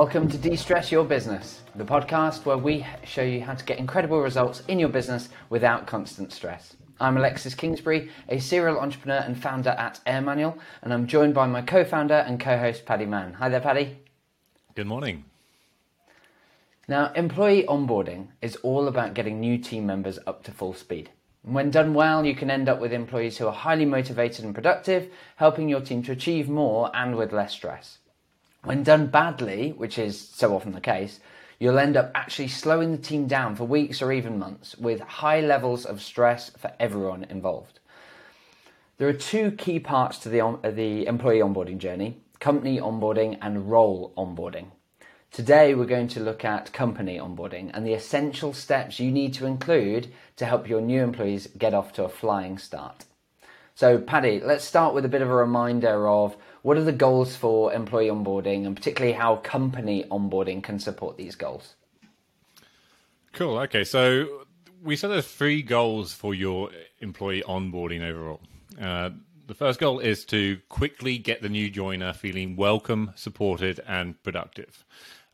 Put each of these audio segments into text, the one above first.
Welcome to De Stress Your Business, the podcast where we show you how to get incredible results in your business without constant stress. I'm Alexis Kingsbury, a serial entrepreneur and founder at Air Manual, and I'm joined by my co founder and co host, Paddy Mann. Hi there, Paddy. Good morning. Now, employee onboarding is all about getting new team members up to full speed. When done well, you can end up with employees who are highly motivated and productive, helping your team to achieve more and with less stress. When done badly, which is so often the case, you'll end up actually slowing the team down for weeks or even months with high levels of stress for everyone involved. There are two key parts to the, uh, the employee onboarding journey company onboarding and role onboarding. Today, we're going to look at company onboarding and the essential steps you need to include to help your new employees get off to a flying start. So, Paddy, let's start with a bit of a reminder of what are the goals for employee onboarding and particularly how company onboarding can support these goals. Cool. Okay. So, we set there's three goals for your employee onboarding overall. Uh, the first goal is to quickly get the new joiner feeling welcome, supported, and productive.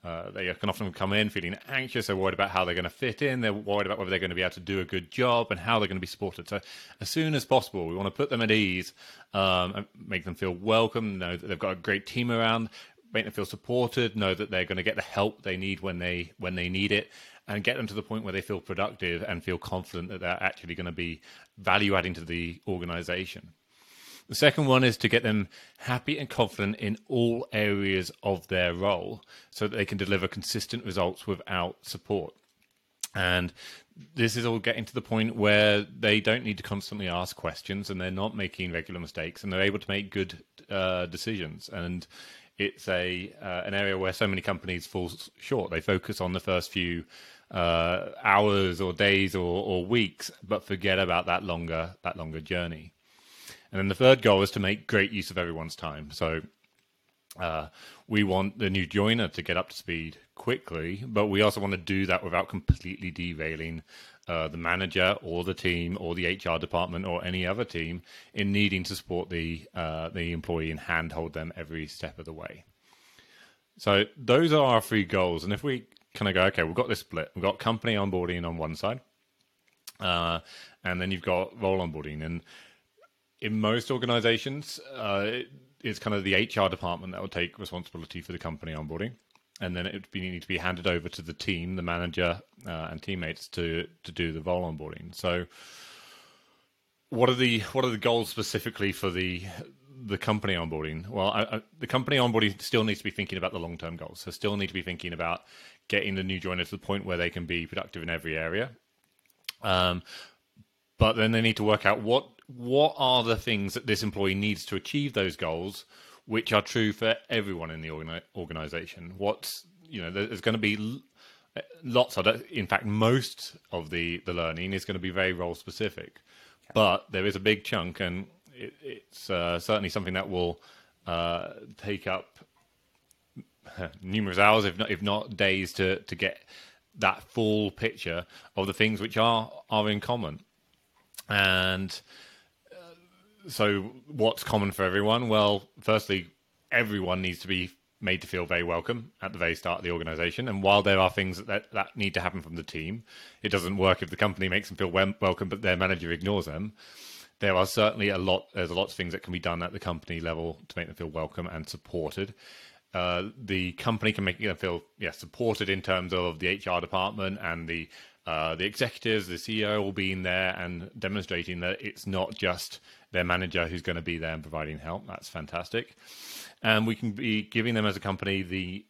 Uh, they can often come in feeling anxious. They're worried about how they're going to fit in. They're worried about whether they're going to be able to do a good job and how they're going to be supported. So, as soon as possible, we want to put them at ease, um, and make them feel welcome, know that they've got a great team around, make them feel supported, know that they're going to get the help they need when they when they need it, and get them to the point where they feel productive and feel confident that they're actually going to be value adding to the organization. The second one is to get them happy and confident in all areas of their role so that they can deliver consistent results without support. And this is all getting to the point where they don't need to constantly ask questions and they're not making regular mistakes and they're able to make good uh, decisions. And it's a uh, an area where so many companies fall short. They focus on the first few uh, hours or days or, or weeks, but forget about that longer that longer journey. And then the third goal is to make great use of everyone's time. So uh, we want the new joiner to get up to speed quickly, but we also want to do that without completely derailing uh, the manager or the team or the HR department or any other team in needing to support the uh, the employee and handhold them every step of the way. So those are our three goals. And if we kind of go, okay, we've got this split. We've got company onboarding on one side, uh, and then you've got role onboarding. And in most organizations, uh, it's kind of the HR department that will take responsibility for the company onboarding, and then it would be, need to be handed over to the team, the manager, uh, and teammates to to do the role onboarding. So, what are the what are the goals specifically for the the company onboarding? Well, I, I, the company onboarding still needs to be thinking about the long term goals. So, still need to be thinking about getting the new joiner to the point where they can be productive in every area. Um, but then they need to work out what what are the things that this employee needs to achieve those goals, which are true for everyone in the organization. What's you know, there's going to be lots of in fact most of the the learning is going to be very role specific okay. but there is a big chunk and it, it's uh, certainly something that will uh, take up numerous hours if not if not days to to get that full picture of the things which are are in common and uh, so, what's common for everyone? Well, firstly, everyone needs to be made to feel very welcome at the very start of the organization. And while there are things that, that need to happen from the team, it doesn't work if the company makes them feel welcome, but their manager ignores them. There are certainly a lot. There's a lot of things that can be done at the company level to make them feel welcome and supported. Uh, the company can make them feel yeah supported in terms of the HR department and the uh, the executives, the CEO all being there and demonstrating that it's not just their manager who's going to be there and providing help. That's fantastic. And we can be giving them as a company the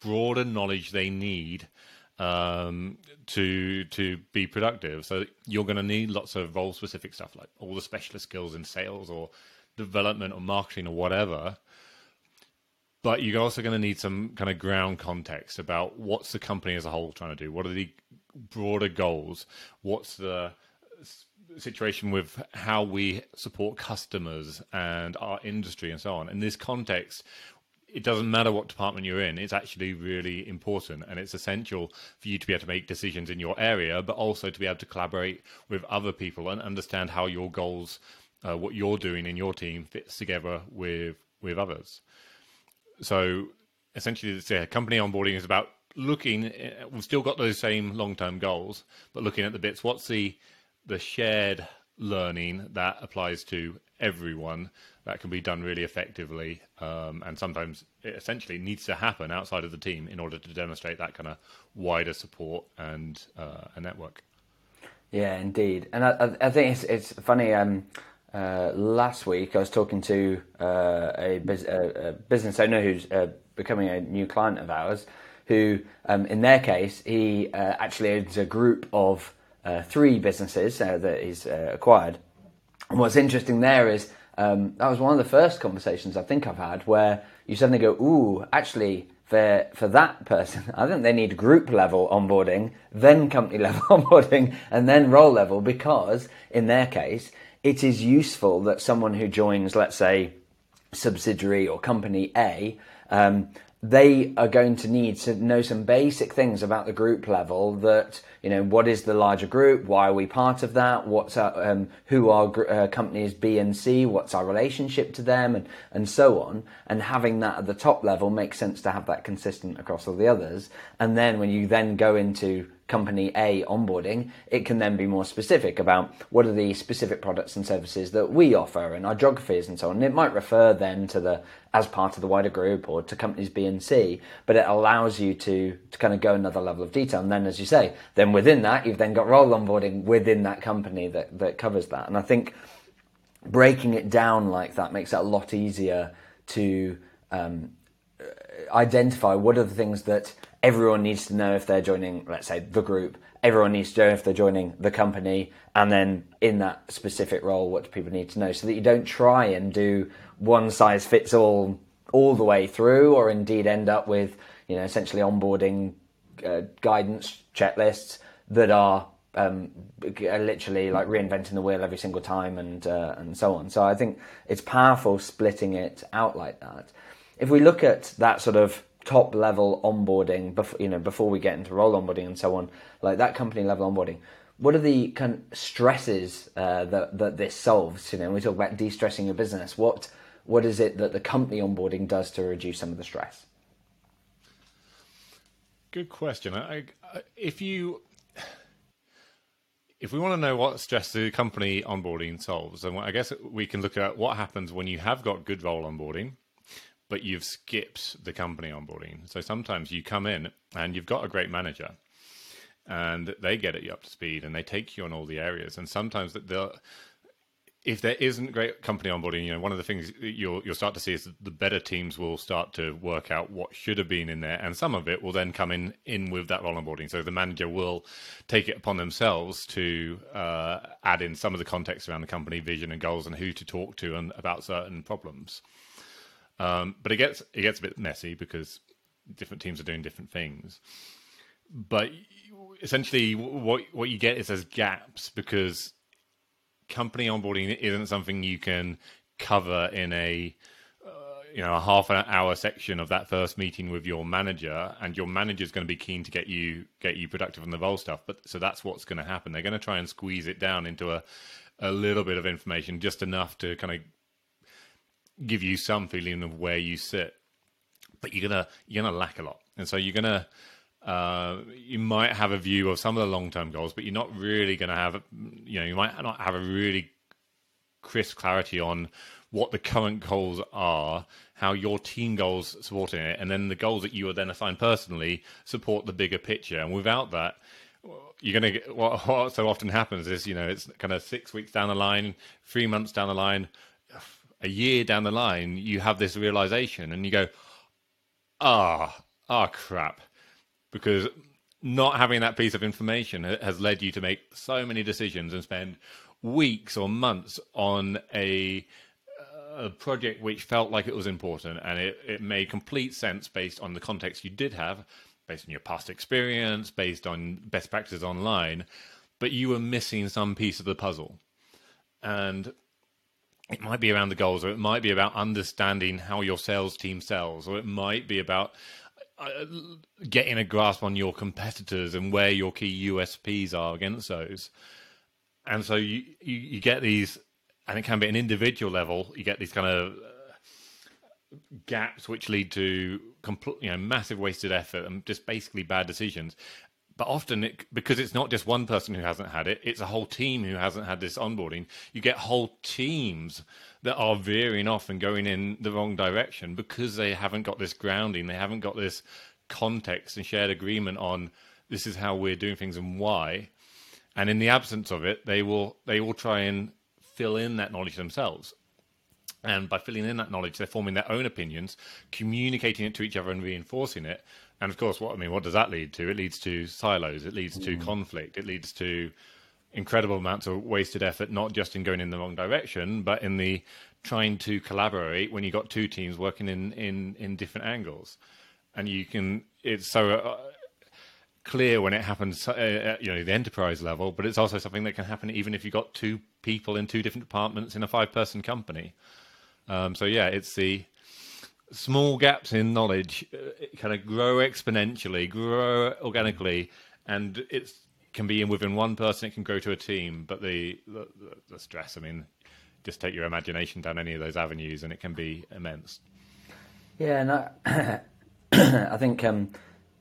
broader knowledge they need um, to to be productive. So you're going to need lots of role specific stuff like all the specialist skills in sales or development or marketing or whatever. But you're also going to need some kind of ground context about what's the company as a whole trying to do. What are the broader goals? What's the situation with how we support customers and our industry and so on? In this context, it doesn't matter what department you're in, it's actually really important and it's essential for you to be able to make decisions in your area, but also to be able to collaborate with other people and understand how your goals, uh, what you're doing in your team fits together with with others. So essentially, yeah, company onboarding is about looking. uh, We've still got those same long-term goals, but looking at the bits. What's the the shared learning that applies to everyone that can be done really effectively, um, and sometimes it essentially needs to happen outside of the team in order to demonstrate that kind of wider support and uh, a network. Yeah, indeed, and I- I think it's it's funny. Um, uh, last week, I was talking to uh, a, bus- a, a business owner who's uh, becoming a new client of ours. Who, um, in their case, he uh, actually owns a group of three businesses that he's acquired. And what's interesting there is um, that was one of the first conversations I think I've had where you suddenly go, "Ooh, actually." For, for that person, I think they need group level onboarding, then company level onboarding, and then role level because, in their case, it is useful that someone who joins, let's say, subsidiary or company A, um, they are going to need to know some basic things about the group level that you know what is the larger group? Why are we part of that? What's our, um, who are uh, companies b and c? What's our relationship to them? And and so on. And having that at the top level makes sense to have that consistent across all the others. And then when you then go into company A onboarding, it can then be more specific about what are the specific products and services that we offer and our geographies and so on. It might refer then to the as part of the wider group or to companies B and C, but it allows you to to kind of go another level of detail. And then, as you say, then within that, you've then got role onboarding within that company that that covers that. And I think breaking it down like that makes it a lot easier to um, identify what are the things that everyone needs to know if they're joining, let's say, the group. Everyone needs to know if they're joining the company, and then in that specific role, what do people need to know, so that you don't try and do one size fits all all the way through, or indeed end up with you know essentially onboarding uh, guidance checklists that are um, literally like reinventing the wheel every single time and uh, and so on. So I think it's powerful splitting it out like that. If we look at that sort of top level onboarding, before you know before we get into role onboarding and so on, like that company level onboarding. What are the kind of stresses uh, that that this solves? You know, we talk about de-stressing your business. What what is it that the company onboarding does to reduce some of the stress? Good question. I, I, if you if we want to know what stress the company onboarding solves, I guess we can look at what happens when you have got good role onboarding, but you've skipped the company onboarding. So sometimes you come in and you've got a great manager, and they get you up to speed and they take you on all the areas. And sometimes that they'll if there isn't great company onboarding, you know, one of the things you'll you'll start to see is that the better teams will start to work out what should have been in there, and some of it will then come in in with that role onboarding. So the manager will take it upon themselves to uh, add in some of the context around the company vision and goals and who to talk to and about certain problems. Um, but it gets it gets a bit messy because different teams are doing different things. But essentially, what what you get is there's gaps because company onboarding isn't something you can cover in a uh, you know a half an hour section of that first meeting with your manager and your manager is going to be keen to get you get you productive on the role stuff but so that's what's going to happen they're going to try and squeeze it down into a a little bit of information just enough to kind of give you some feeling of where you sit but you're gonna you're gonna lack a lot and so you're gonna uh, you might have a view of some of the long term goals, but you're not really to have, you know, you might not have a really crisp clarity on what the current goals are, how your team goals supporting it, and then the goals that you are then assigned personally support the bigger picture. And without that, you're going to get what, what so often happens is, you know, it's kind of six weeks down the line, three months down the line, a year down the line, you have this realization and you go, ah, ah, crap because not having that piece of information has led you to make so many decisions and spend weeks or months on a, a project which felt like it was important and it, it made complete sense based on the context you did have, based on your past experience, based on best practices online, but you were missing some piece of the puzzle. And it might be around the goals, or it might be about understanding how your sales team sells, or it might be about uh, getting a grasp on your competitors and where your key USPs are against those. And so you, you, you get these, and it can be an individual level. You get these kind of gaps which lead to compl- you know massive wasted effort and just basically bad decisions but often it, because it's not just one person who hasn't had it it's a whole team who hasn't had this onboarding. You get whole teams that are veering off and going in the wrong direction because they haven't got this grounding. They haven't got this context and shared agreement on this is how we're doing things and why. And in the absence of it they will they will try and fill in that knowledge themselves. And by filling in that knowledge, they're forming their own opinions, communicating it to each other, and reinforcing it. And of course, what I mean, what does that lead to? It leads to silos. It leads to mm. conflict. It leads to incredible amounts of wasted effort, not just in going in the wrong direction, but in the trying to collaborate when you've got two teams working in in in different angles. And you can, it's so. Uh, clear when it happens uh, at you know the enterprise level, but it's also something that can happen even if you've got two people in two different departments in a five-person company. Um, so yeah, it's the small gaps in knowledge uh, kind of grow exponentially, grow organically, and it can be in within one person. It can grow to a team, but the, the, the stress. I mean, just take your imagination down any of those avenues, and it can be immense. Yeah, and I think um,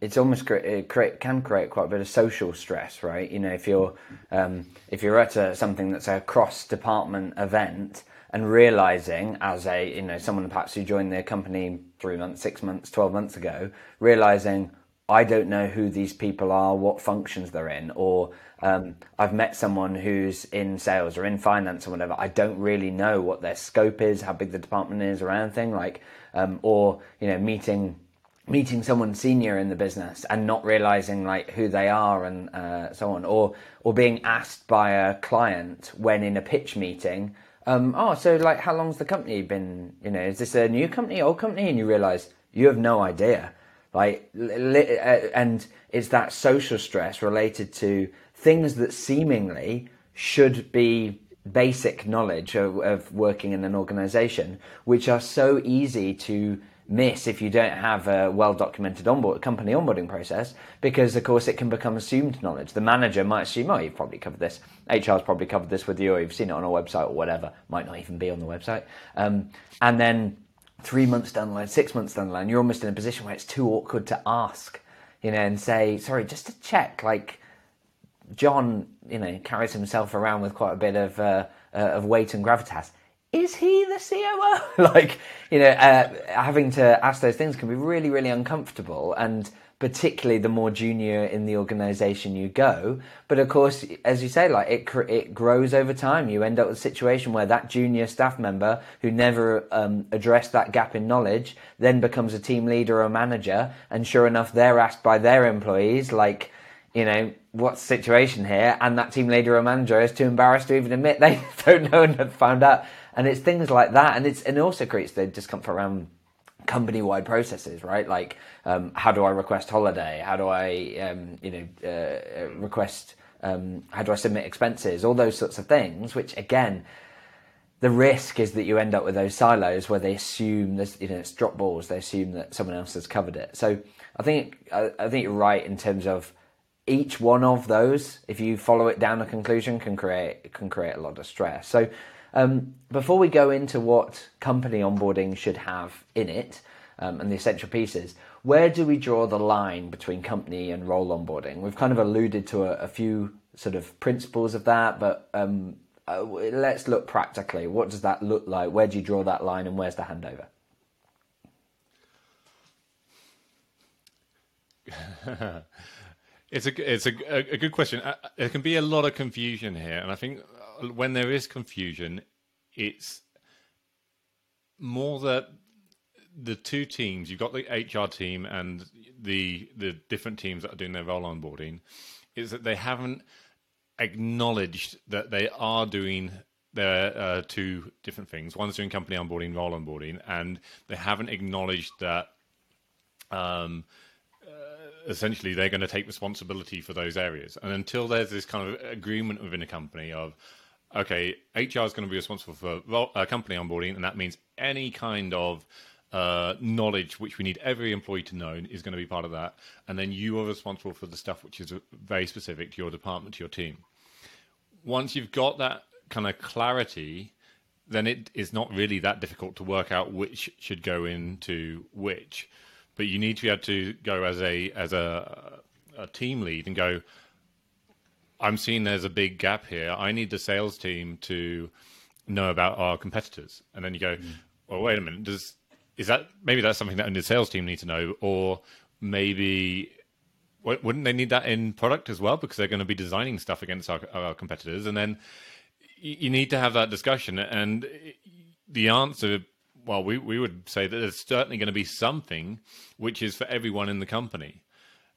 it's almost it create, can create quite a bit of social stress, right? You know, if you're um, if you're at a, something that's a cross department event and realizing as a you know someone perhaps who joined the company three months, six months, twelve months ago, realizing I don't know who these people are, what functions they're in, or um, I've met someone who's in sales or in finance or whatever. I don't really know what their scope is, how big the department is, or anything like, um, or you know, meeting meeting someone senior in the business and not realizing like who they are and uh, so on, or or being asked by a client when in a pitch meeting um, oh, so like, how long's the company been? You know, is this a new company, old company? And you realise you have no idea. Like, li- uh, and it's that social stress related to things that seemingly should be basic knowledge of, of working in an organisation, which are so easy to miss if you don't have a well documented onboard company onboarding process because of course it can become assumed knowledge. The manager might assume oh you've probably covered this. Hr's probably covered this with you or you've seen it on a website or whatever. Might not even be on the website. Um, and then three months down the line six months down the line you're almost in a position where it's too awkward to ask you know and say sorry just to check like john you know carries himself around with quite a bit of uh, uh, of weight and gravitas is he the COO? like, you know, uh, having to ask those things can be really, really uncomfortable. And particularly the more junior in the organization you go. But of course, as you say, like it, it grows over time. You end up with a situation where that junior staff member who never um, addressed that gap in knowledge then becomes a team leader or manager. And sure enough, they're asked by their employees, like, you know, what's the situation here? And that team leader or manager is too embarrassed to even admit they don't know and have found out and it's things like that, and it's and it also creates the discomfort around company wide processes, right? Like, um, how do I request holiday? How do I, um, you know, uh, uh, request? Um, how do I submit expenses? All those sorts of things, which again, the risk is that you end up with those silos where they assume this, you know, it's drop balls. They assume that someone else has covered it. So I think I, I think you're right in terms of each one of those. If you follow it down a conclusion, can create can create a lot of stress. So um, before we go into what company onboarding should have in it um, and the essential pieces, where do we draw the line between company and role onboarding? We've kind of alluded to a, a few sort of principles of that, but um, uh, let's look practically. What does that look like? Where do you draw that line, and where's the handover? it's a it's a, a good question. Uh, there can be a lot of confusion here, and I think when there is confusion, it's more that the two teams you've got the HR team and the the different teams that are doing their role onboarding is that they haven't acknowledged that they are doing their uh, two different things. One's doing company onboarding, role onboarding, and they haven't acknowledged that um, essentially they're going to take responsibility for those areas. And until there's this kind of agreement within a company of okay, HR is going to be responsible for uh, company onboarding, and that means any kind of uh, knowledge which we need every employee to know is going to be part of that. And then you are responsible for the stuff which is very specific to your department, to your team. Once you've got that kind of clarity, then it is not really that difficult to work out which should go into which. But you need to be able to go as a as a, a team lead and go. I'm seeing there's a big gap here. I need the sales team to know about our competitors, and then you go, mm. well, wait a minute. Does is that maybe that's something that only the sales team need to know, or maybe wouldn't they need that in product as well because they're going to be designing stuff against our, our competitors, and then you need to have that discussion. And the answer, well, we, we would say that there's certainly going to be something which is for everyone in the company.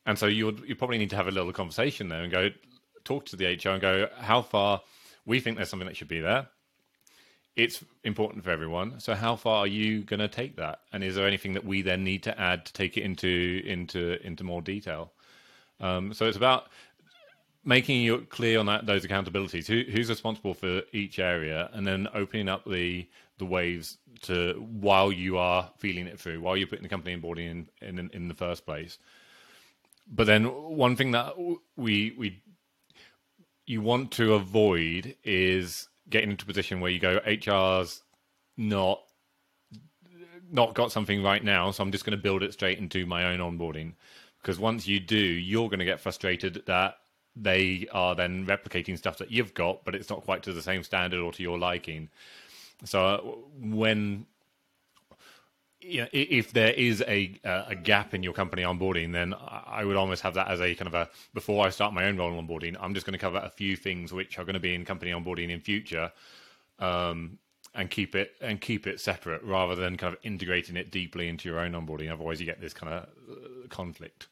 And so you you probably need to have a little conversation there and go talk to the HR and go how far we think there's something that should be there. It's important for everyone. So how far are you going to take that? And is there anything that we then need to add to take it into into into more detail? Um, so it's about making you clear on that those accountabilities. Who, who's responsible for each area, and then opening up the the waves to while you are feeling it through, while you're putting the company onboarding in, in in the first place. But then one thing that we we you want to avoid is getting into a position where you go HR's not not got something right now, so I'm just going to build it straight into my own onboarding. Because once you do, you're going to get frustrated that they are then replicating stuff that you've got, but it's not quite to the same standard or to your liking. So when you know, if there is a a gap in your company onboarding, then I would almost have that as a kind of a before I start my own role onboarding, I'm just going to cover a few things which are going to be in company onboarding in future, um, and keep it and keep it separate rather than kind of integrating it deeply into your own onboarding. Otherwise, you get this kind of uh, conflict.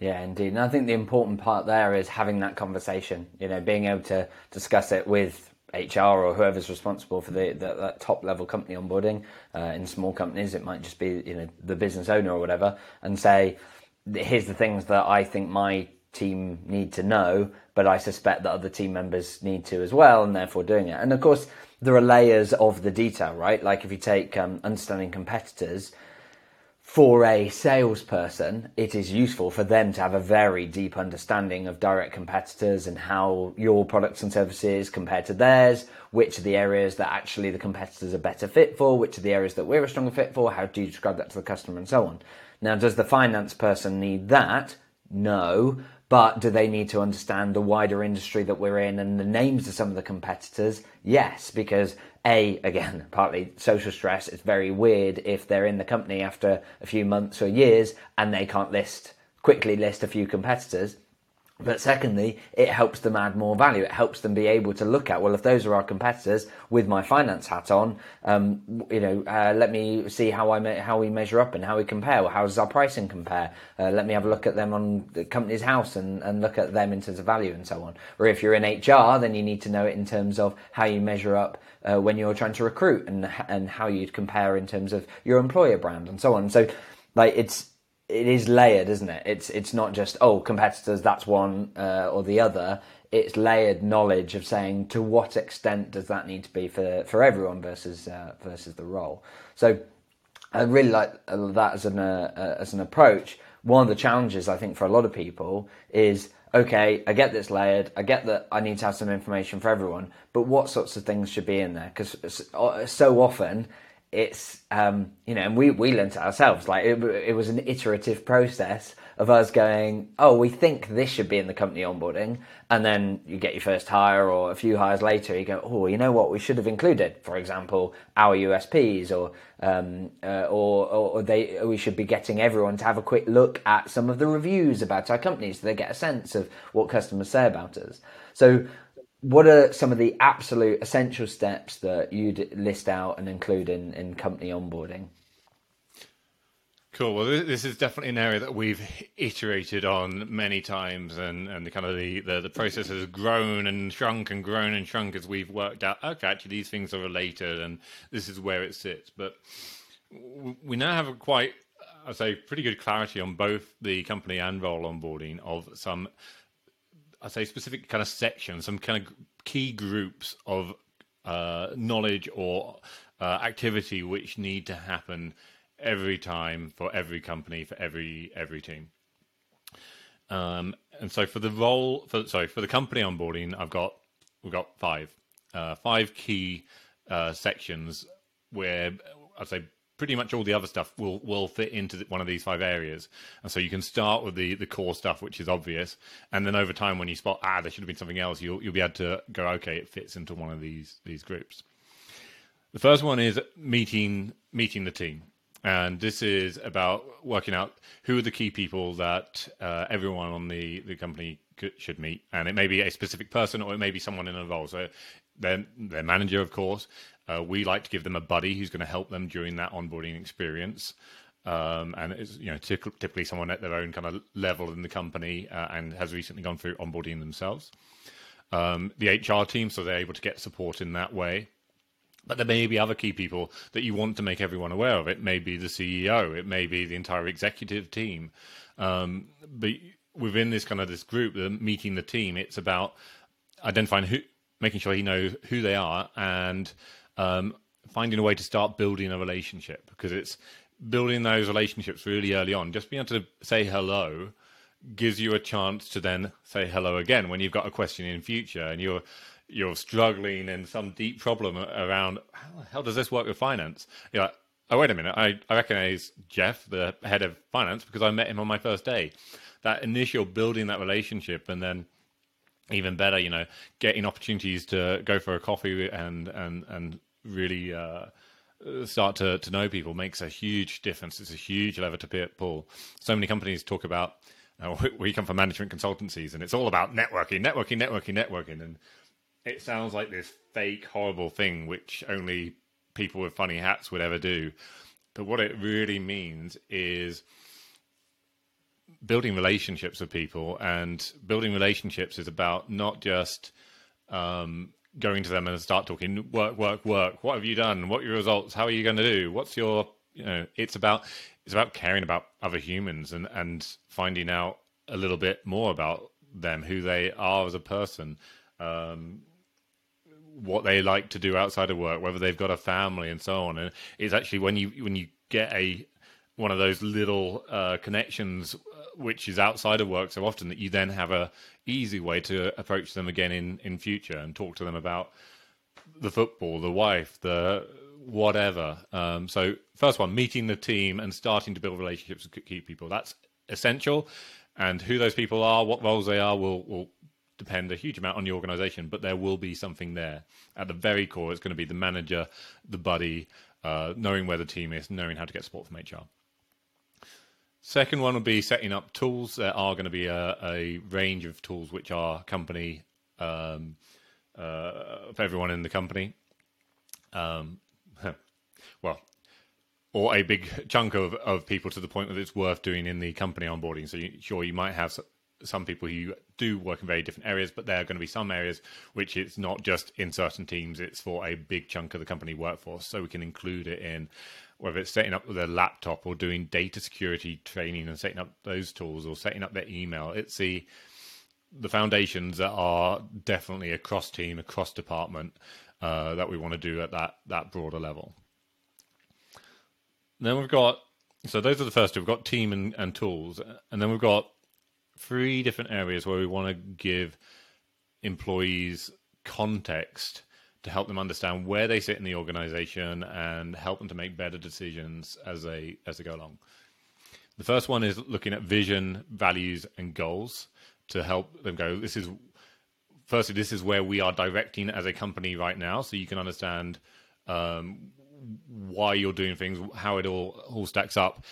Yeah, indeed. And I think the important part there is having that conversation, you know, being able to discuss it with HR or whoever's responsible for the, the that top level company onboarding. Uh, in small companies, it might just be, you know, the business owner or whatever, and say, here's the things that I think my team need to know, but I suspect that other team members need to as well, and therefore doing it. And of course, there are layers of the detail, right? Like if you take um, understanding competitors, for a salesperson, it is useful for them to have a very deep understanding of direct competitors and how your products and services compare to theirs, which are the areas that actually the competitors are better fit for, which are the areas that we're a stronger fit for, how do you describe that to the customer, and so on. Now, does the finance person need that? No. But do they need to understand the wider industry that we're in and the names of some of the competitors? Yes, because a again partly social stress. It's very weird if they're in the company after a few months or years and they can't list quickly list a few competitors but secondly, it helps them add more value. It helps them be able to look at, well, if those are our competitors with my finance hat on, um, you know, uh, let me see how I me- how we measure up and how we compare. How does our pricing compare? Uh, let me have a look at them on the Companies House and, and look at them in terms of value and so on. Or if you're in HR, then you need to know it in terms of how you measure up uh, when you're trying to recruit and and how you'd compare in terms of your employer brand and so on. So, like, it's it is layered, isn't it? It's it's not just oh competitors that's one uh, or the other. It's layered knowledge of saying to what extent does that need to be for for everyone versus uh, versus the role. So I really like uh, that as an uh, uh, as an approach. One of the challenges I think for a lot of people is okay, I get this layered. I get that I need to have some information for everyone, but what sorts of things should be in there? Because so often it's um, you know, and we we learned it ourselves. Like it, it was an iterative process of us going, oh, we think this should be in the company onboarding, and then you get your first hire, or a few hires later, you go, oh, you know what, we should have included, for example, our USPs, or um, uh, or, or they we should be getting everyone to have a quick look at some of the reviews about our company, so they get a sense of what customers say about us. So what are some of the absolute essential steps that you'd list out and include in, in company onboarding? Cool. Well, this is definitely an area that we've iterated on many times, and, and the kind of the, the, the process has grown and shrunk and grown and shrunk as we've worked out. Okay, actually, these things are related, and this is where it sits. But we now have a quite, I'd say, pretty good clarity on both the company and role onboarding of some I say specific kind of sections, some kind of key groups of uh, knowledge or uh, activity which need to happen every time for every company for every every team. Um, and so for the role, for sorry, for the company onboarding, I've got we've got five uh, five key uh, sections where I'd say pretty much all the other stuff will will fit into one of these five areas. And so you can start with the the core stuff, which is obvious, and then over time, when you spot ah, there should have been something else, you'll you'll be able to go okay, it fits into one of these these groups. The first one is meeting meeting the team, and this is about working out who are the key people that uh, everyone on the the company should meet, and it may be a specific person or it may be someone in a role. So their their manager, of course, uh, we like to give them a buddy who's going to help them during that onboarding experience. Um, and it's you know typically someone at their own kind of level in the company uh, and has recently gone through onboarding themselves. Um, the HR team, so they're able to get support in that way. But there may be other key people that you want to make everyone aware of. It may be the CEO, it may be the entire executive team. Um, but within this kind of this group, the meeting the team, it's about identifying who, making sure he knows who they are and um, finding a way to start building a relationship because it's building those relationships really early on. Just being able to say hello gives you a chance to then say hello again when you've got a question in future and you're you're struggling in some deep problem around how the hell does this work with finance? You're like, oh wait a minute, I, I recognize Jeff, the head of finance, because I met him on my first day. That initial building that relationship and then even better, you know, getting opportunities to go for a coffee and and and really uh, start to to know people makes a huge difference. It's a huge lever to pull. So many companies talk about. Uh, we come from management consultancies, and it's all about networking, networking, networking, networking, and it sounds like this fake, horrible thing which only people with funny hats would ever do. But what it really means is building relationships with people, and building relationships is about not just um, going to them and start talking work, work, work. What have you done? What are your results? How are you going to do? What's your you know? It's about it's about caring about other humans and and finding out a little bit more about them, who they are as a person. Um, what they like to do outside of work, whether they've got a family and so on. And it's actually when you when you get a one of those little uh, connections which is outside of work so often that you then have a easy way to approach them again in in future and talk to them about the football, the wife, the whatever. Um, so first one, meeting the team and starting to build relationships with key people. That's essential. And who those people are, what roles they are, will will depend a huge amount on the organization, but there will be something there. At the very core, it's going to be the manager, the buddy, uh, knowing where the team is, knowing how to get support from HR. Second one would be setting up tools. There are going to be a, a range of tools which are company um, uh, for everyone in the company. Um, well, or a big chunk of, of people to the point that it's worth doing in the company onboarding. So, you, sure, you might have some people who do work in very different areas, but there are going to be some areas which it's not just in certain teams; it's for a big chunk of the company workforce. So we can include it in whether it's setting up their laptop or doing data security training and setting up those tools or setting up their email. It's the the foundations that are definitely across team, across department uh, that we want to do at that that broader level. Then we've got so those are the first two. We've got team and, and tools, and then we've got three different areas where we want to give employees context to help them understand where they sit in the organization and help them to make better decisions as they as they go along. The first one is looking at vision, values, and goals to help them go. This is firstly, this is where we are directing as a company right now, so you can understand um, why you're doing things, how it all all stacks up,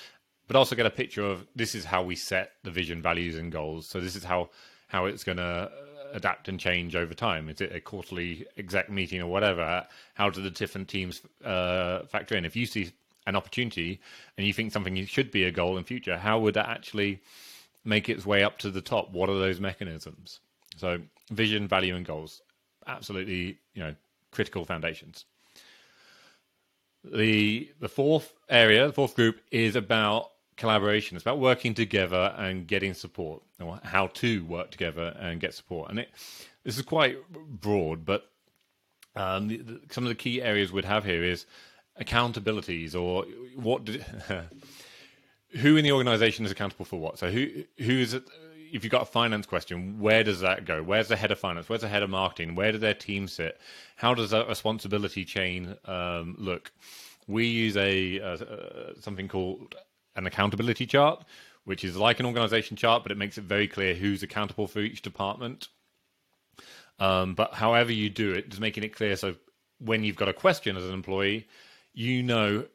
but also get a picture of this is how we set the vision, values, and goals. So this is how how it's going to adapt and change over time? Is it a quarterly exec meeting or whatever? How do the different teams uh, factor in? If you see an opportunity and you think something should be a goal in future, how would that actually make its way up to the top? What are those mechanisms? So vision, value, and goals, absolutely, you know, critical foundations. The the fourth area, the fourth group, is about collaboration. It's about working together and getting support, or how to work together and get support. And it, this is quite broad, but um, the, the, some of the key areas we'd have here is accountabilities, or what did, who in the organisation is accountable for what. So who who is it? if you've got a finance question, where does that go? Where's the head of finance? Where's the head of marketing? Where do their team sit? How does that responsibility chain um, look? We use a, something called an accountability chart, which is like an organization chart, but it makes it very clear who's accountable for each department. Um, but however you do it, just making it clear so when you've got a question as an employee, you know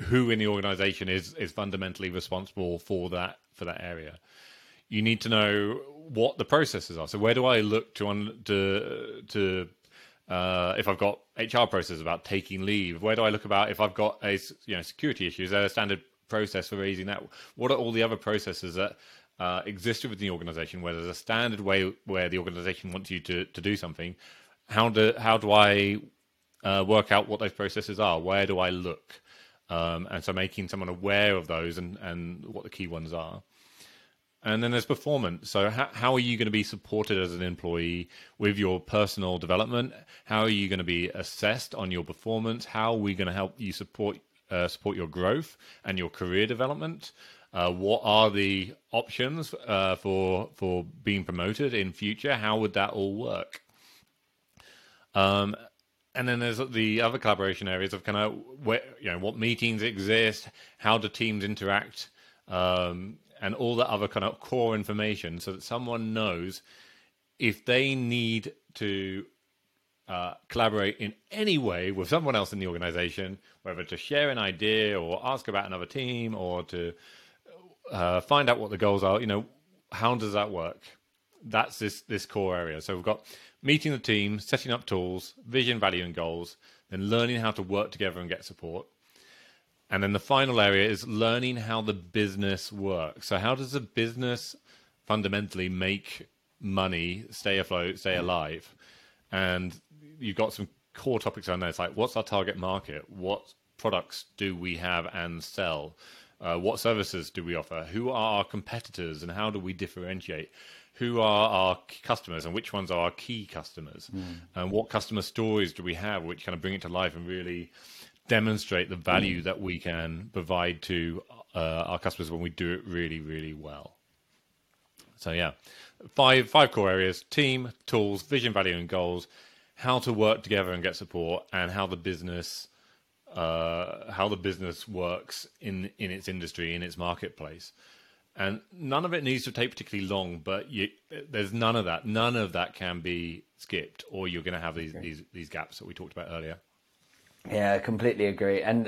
who in the organization is is fundamentally responsible for that for that area. You need to know what the processes are. So where do I look to on to to uh, if I've got HR processes about taking leave? Where do I look about if I've got a you know security issue? Is there a standard process for raising that? What are all the other processes that uh, exist within the organization where there's a standard way where the organization wants you to, to do something? How do how do I uh, work out what those processes are? Where do I look? Um, and so making someone aware of those and, and what the key ones are. And then there's performance. So how, how are you going to be supported as an employee with your personal development? How are you going to be assessed on your performance? How are we going to help you support uh, support your growth and your career development? Uh, what are the options uh, for for being promoted in future? How would that all work? Um, and then there's the other collaboration areas of kind of where you know what meetings exist, how do teams interact, um, and all that other kind of core information, so that someone knows if they need to uh, collaborate in any way with someone else in the organization, whether to share an idea or ask about another team or to uh, find out what the goals are. You know, how does that work? That's this this core area. So we've got meeting the team, setting up tools, vision, value, and goals, then learning how to work together and get support. And then the final area is learning how the business works. So, how does a business fundamentally make money, stay afloat, stay alive? And you've got some core topics on there. It's like, what's our target market? What products do we have and sell? Uh, what services do we offer? Who are our competitors and how do we differentiate? who are our customers and which ones are our key customers mm. and what customer stories do we have which kind of bring it to life and really demonstrate the value mm. that we can provide to uh, our customers when we do it really really well so yeah five five core areas team tools vision value and goals how to work together and get support and how the business uh, how the business works in in its industry in its marketplace and none of it needs to take particularly long. But you, there's none of that. None of that can be skipped, or you're going to have these, okay. these these gaps that we talked about earlier. Yeah, I completely agree. And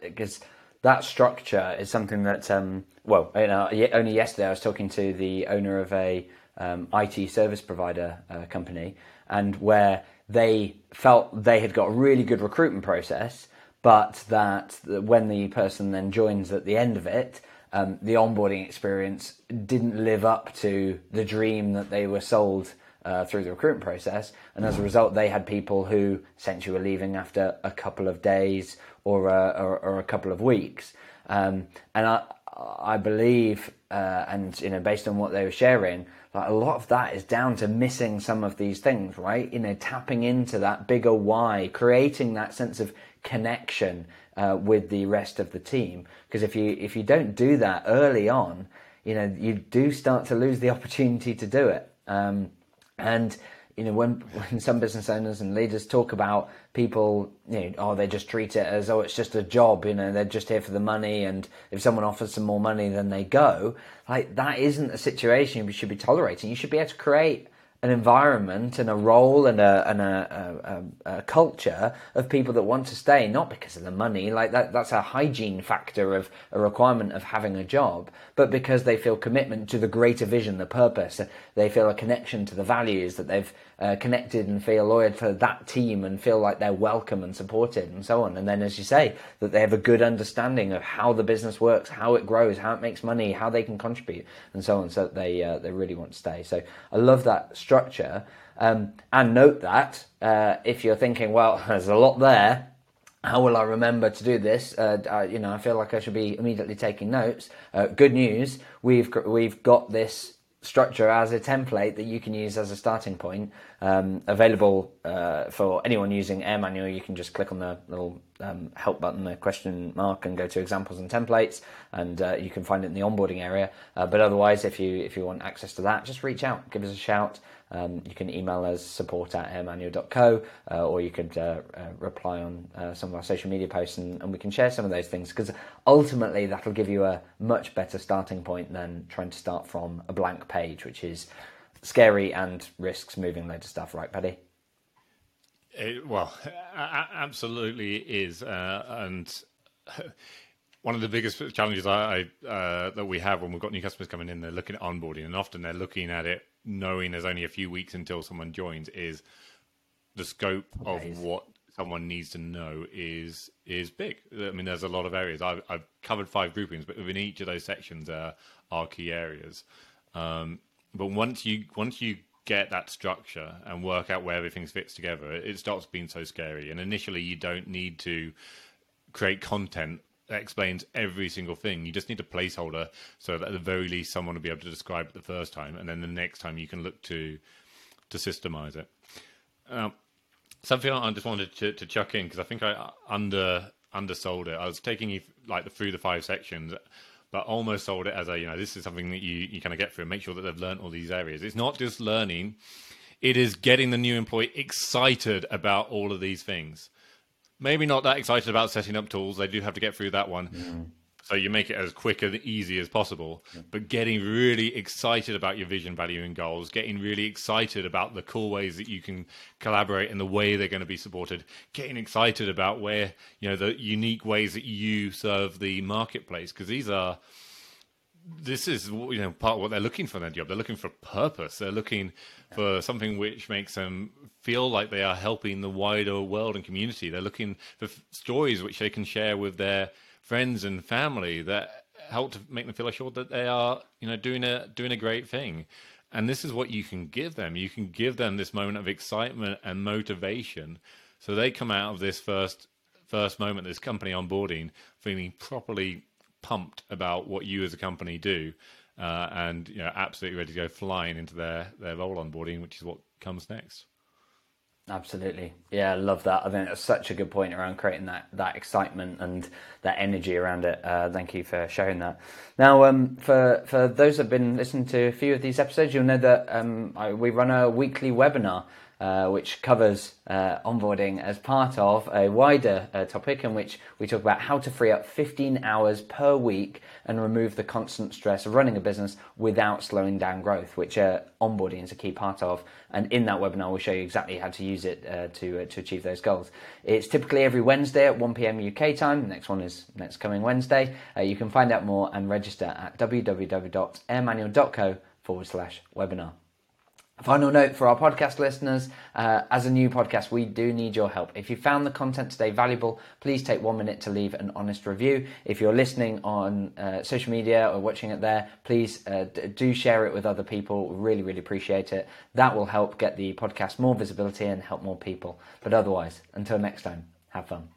because uh, that structure is something that, um, well, you know, only yesterday I was talking to the owner of a um, IT service provider uh, company, and where they felt they had got a really good recruitment process, but that when the person then joins at the end of it, um, the onboarding experience didn't live up to the dream that they were sold uh, through the recruitment process, and as a result, they had people who essentially were leaving after a couple of days or uh, or, or, a couple of weeks. Um, and I I believe, uh, and you know, based on what they were sharing, like a lot of that is down to missing some of these things, right? You know, tapping into that bigger why, creating that sense of connection uh, with the rest of the team. Because if you if you don't do that early on, you know you do start to lose the opportunity to do it. Um, and you know when when some business owners and leaders talk about people, you know, oh they just treat it as oh it's just a job, you know they're just here for the money, and if someone offers some more money, then they go. Like that isn't a situation you should be tolerating. You should be able to create an environment and a role and a and a, a, a, culture of people that want to stay, not because of the money, like that that's a hygiene factor of a requirement of having a job, but because they feel commitment to the greater vision, the purpose. They feel a connection to the values that they've uh, connected and feel loyal to that team and feel like they're welcome and supported and so on. And then, as you say, that they have a good understanding of how the business works, how it grows, how it makes money, how they can contribute, and so on. So that they uh, they really want to stay. So I love that structure. Um, and note that uh, if you're thinking, well, there's a lot there, how will I remember to do this? Uh, uh, you know, I feel like I should be immediately taking notes. Uh, good news, we've we've got this structure as a template that you can use as a starting point. Um, available uh, for anyone using Air Manual. You can just click on the little um, help button, the question mark, and go to examples and templates, and uh, you can find it in the onboarding area. Uh, but otherwise, if you if you want access to that, just reach out, give us a shout. Um, you can email us support at airmanual.co, uh, or you could uh, uh, reply on uh, some of our social media posts, and, and we can share some of those things because ultimately that'll give you a much better starting point than trying to start from a blank page, which is scary and risks moving loads of stuff, right, Paddy? It, well, absolutely is, uh, and one of the biggest challenges I, I uh, that we have when we've got new customers coming in, they're looking at onboarding, and often they're looking at it knowing there's only a few weeks until someone joins. Is the scope of what someone needs to know is is big. I mean, there's a lot of areas. I've, I've covered five groupings, but within each of those sections uh, are key areas. Um, but once you once you get that structure and work out where everything fits together, it starts being so scary. And initially, you don't need to create content that explains every single thing. You just need a placeholder so that at the very least, someone will be able to describe it the first time, and then the next time you can look to to systemize it. Um, something I just wanted to, to chuck in because I think I under undersold it. I was taking you like the, through the five sections but almost sold it as a you know this is something that you you kind of get through and make sure that they've learned all these areas. It's not just learning; it is getting the new employee excited about all of these things. Maybe not that excited about setting up tools; they do have to get through that one. Mm. So you make it as quick and easy as possible, yeah. but getting really excited about your vision, value, and goals, getting really excited about the cool ways that you can collaborate and the way they're going to be supported, getting excited about where, you know, the unique ways that you serve the marketplace, because these are, this is, you know, part of what they're looking for in their job. They're looking for purpose. They're looking yeah. for something which makes them feel like they are helping the wider world and community. They're looking for stories which they can share with their friends and family that help to make them feel assured that they are, you know, doing a doing a great thing. And this is what you can give them. You can give them this moment of excitement and motivation, so they come out of this first first moment, this company onboarding, feeling properly pumped about what you as a company do, uh, and you know, absolutely ready to go flying into their their role onboarding, which is what comes next. Absolutely. Yeah, I love that. I think it's such a good point around creating that, that excitement and that energy around it. Uh, thank you for sharing that. Now, um, for, for those that have been listening to a few of these episodes, you'll know that um, I, we run a weekly webinar uh, which covers uh, onboarding as part of a wider uh, topic in which we talk about how to free up 15 hours per week and remove the constant stress of running a business without slowing down growth, which uh, onboarding is a key part of. And in that webinar, we'll show you exactly how to use it uh, to, to achieve those goals. It's typically every Wednesday at 1 pm UK time. The next one is next coming Wednesday. you can find out more and register at www.airmanual.co forward slash webinar. Final note for our podcast listeners uh, as a new podcast, we do need your help. If you found the content today valuable, please take one minute to leave an honest review. If you're listening on uh, social media or watching it there, please uh, do share it with other people. Really, really appreciate it. That will help get the podcast more visibility and help more people. But otherwise, until next time, have fun.